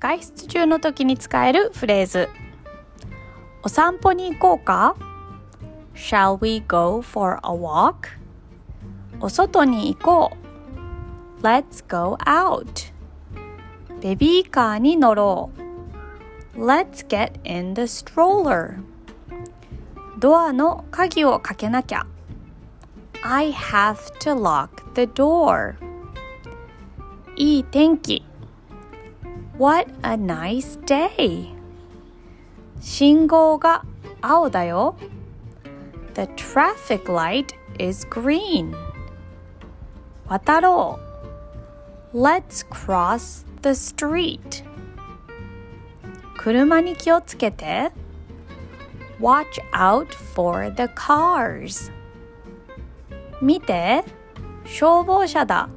外出中の時に使えるフレーズお散歩に行こうか Shall we go for a walk? お外に行こう Let's go out ベビーカーに乗ろう Let's get in the stroller ドアの鍵をかけなきゃ I have to lock the door いい天気 What a nice day 信号が青だよ The traffic light is green 渡ろう Let's cross the street 車に気をつけて Watch out for the cars 見て消防車だ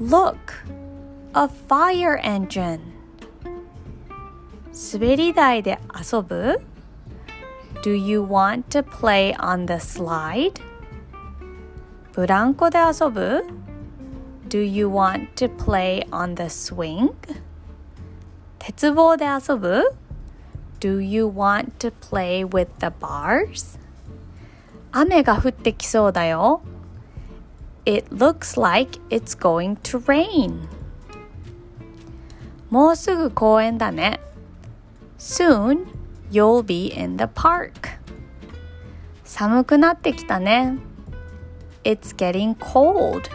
Look a fire engine 滑り台で遊ぶ Do you want to play on the slide? ブランコで遊ぶ Do you want to play on the swing? 鉄棒で遊ぶ Do you want to play with the bars? 雨が降ってきそうだよ。It looks like it's going to rain. もうすぐ公園だね。Soon you'll be in the park. 寒くなってきたね。It's getting cold.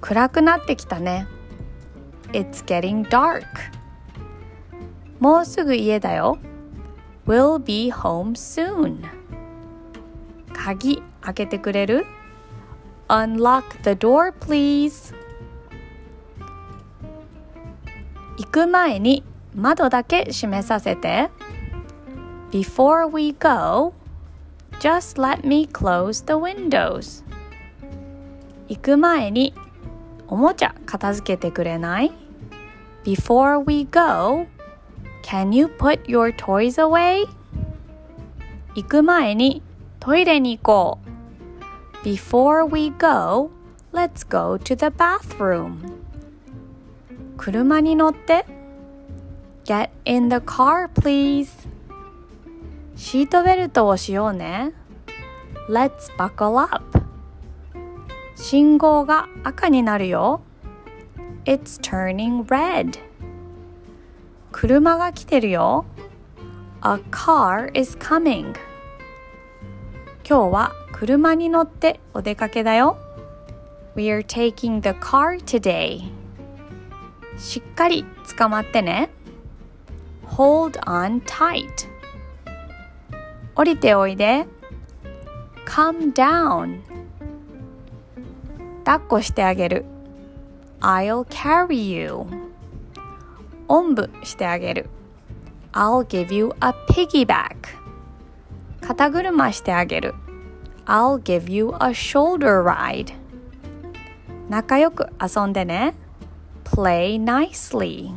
暗くなってきたね。It's getting dark. もうすぐ家だよ。We'll be home soon. 鍵開けてくれる ?Unlock the door, please. 行く前に窓だけ閉めさせて。Before we go, just let me close the windows. 行く前におもちゃ片付けてくれない ?Before we go, can you put your toys away? 行く前にトイレに行こう。Before we go, let's go to the bathroom. 車に乗って Get in the car, please. シートベルトをしようね。Let's buckle up. 信号が赤になるよ。It's turning red. 車が来てるよ。A car is coming. 今日は車に乗ってお出かけだよ。We are taking the car today. しっかり捕まってね。Hold on tight. 降りておいで。Come down. 抱っこしてあげる。I'll carry you. おんぶしてあげる。I'll give you a piggyback. 肩車してあげる。I'll give you a shoulder ride. 仲良く遊んでね。Play nicely.